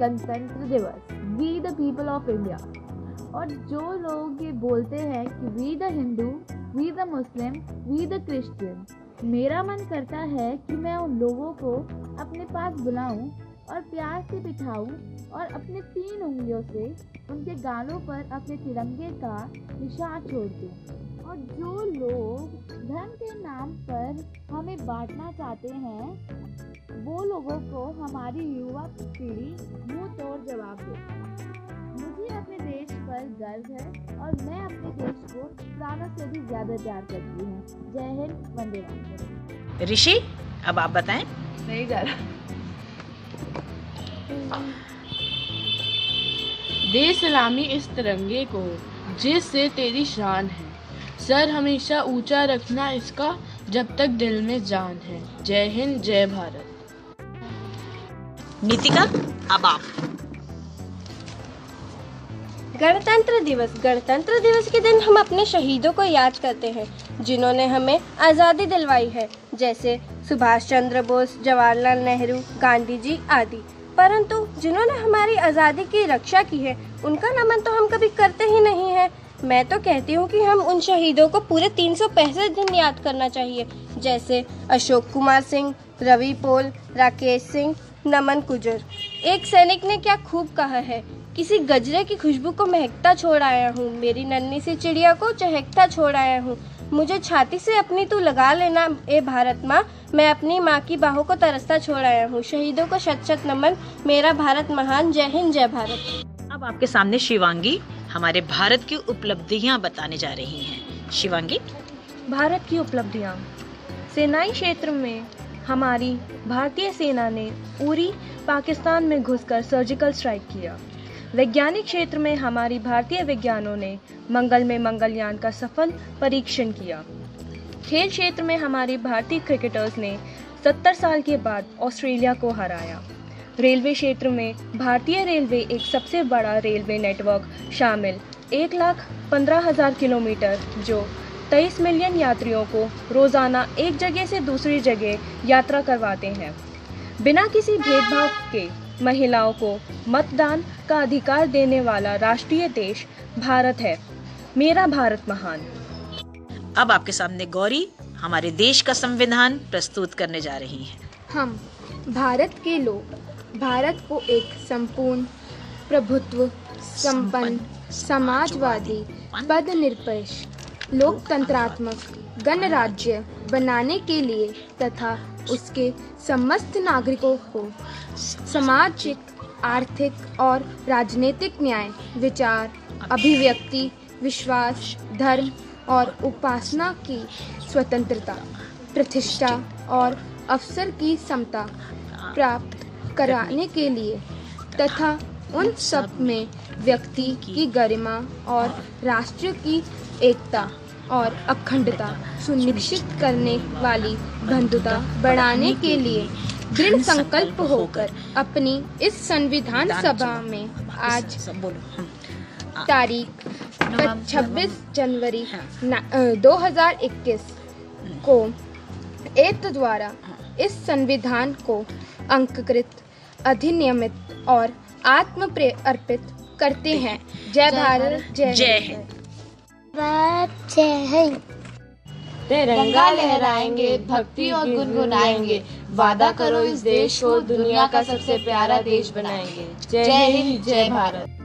गणतंत्र दिवस we the people of India और जो लोग ये बोलते हैं कि we the Hindu we the Muslim we the Christian मेरा मन करता है कि मैं उन लोगों को अपने पास बुलाऊं और प्यार से बिठाऊं और अपने तीन उंगलियों से उनके गालों पर अपने तिरंगे का निशान छोड़ दूँ। और जो लोग धर्म के नाम पर हमें बांटना चाहते हैं वो लोगों को हमारी युवा पीढ़ी मुँह तोड़ जवाब दे। मुझे अपने देश पर गर्व है और मैं अपने देश को प्राणों से भी ज़्यादा प्यार करती हूँ। जय हिंद वंदे मातरम। ऋषि अब आप बताएँ। नहीं जा रहा। दे सलामी इस तिरंगे को जिससे तेरी शान है। सर हमेशा ऊँचा रखना इसका जब तक दिल में जान है। जय हिंद जय भारत। नीतिका, अब आप। गणतंत्र दिवस। गणतंत्र दिवस के दिन हम अपने शहीदों को याद करते हैं, जिन्होंने हमें आज़ादी दिलवाई है, जैसे सुभाष चंद्र बोस, जवाहरलाल नेहरू, गांधी जी आदि। परंतु जिन्होंने हमारी आज़ादी की रक्षा की है, उनका नमन तो हम कभी करते ही नहीं है। मैं तो कहती हूँ कि हम उन शहीदों को पूरे तीन सौ पैंसठ दिन याद करना चाहिए, जैसे अशोक कुमार सिंह, रवि पोल, राकेश सिंह नमन कुजर। एक सैनिक ने क्या खूब कहा है? किसी गजरे की खुशबू को महकता छोड़ आया हूँ। मेरी नन्ही सी चिड़िया को चहकता छोड़ आया हूँ। मुझे छाती से अपनी तू लगा लेना ए भारत माँ। मैं अपनी माँ की बाहों को तरसता छोड़ आया हूँ। शहीदों को शत शत नमन। मेरा भारत महान। जय हिंद जय भारत। अब आपके सामने शिवांगी हमारे भारत की उपलब्धियाँ बताने जा रही हैं। शिवांगी? भारत की उपलब्धियाँ। सेनाई क्षेत्र में हमारी भारतीय सेना ने पूरी पाकिस्तान में घुसकर सर्जिकल स्ट्राइक किया। वैज्ञानिक क्षेत्र में हमारी भारतीय विज्ञानों ने मंगल में मंगलयान का सफल परीक्षण किया। खेल क्षेत्र में हमारी भारतीय क्रिकेटर्स ने 70 साल के बाद ऑस्ट्रेलिया को हराया। रेलवे क्षेत्र में भारतीय रेलवे एक सबसे बड़ा रेलवे नेटवर्क शामिल एक लाख पंद्रह हज़ार किलोमीटर, जो तेईस मिलियन यात्रियों को रोज़ाना एक जगह से दूसरी जगह यात्रा करवाते हैं। बिना किसी भेदभाव के महिलाओं को मतदान का अधिकार देने वाला राष्ट्रीय देश भारत है। मेरा भारत महान। अब आपके सामने गौरी हमारे देश का संविधान प्रस्तुत करने जा रही हैं। हम भारत के लोग भारत को एक संपूर्ण प्रभुत्व संपन्न समाजवादी पदनिरपेक्ष लोकतंत्रात्मक गणराज्य बनाने के लिए तथा उसके समस्त नागरिकों को सामाजिक, आर्थिक और राजनीतिक न्याय, विचार, अभिव्यक्ति, विश्वास, धर्म और उपासना की स्वतंत्रता, प्रतिष्ठा और अवसर की समता प्राप्त कराने के लिए तथा उन सब में व्यक्ति की गरिमा और राष्ट्र की एकता और अखंडता सुनिश्चित करने वाली बंधुता बढ़ाने के लिए दृढ़ संकल्प होकर अपनी इस संविधान सभा में आज तारीख 26 जनवरी 2021 को एक द्वारा इस संविधान को अंककृत अधिनियमित और आत्म अर्पित करते हैं। जय भारत जय जय हिंद। जय हिंद। तिरंगा लहराएँगे भक्ति और गुनगुनाएँगे। वादा करो इस देश को दुनिया का सबसे प्यारा देश बनाएँगे। जय हिंद जय भारत।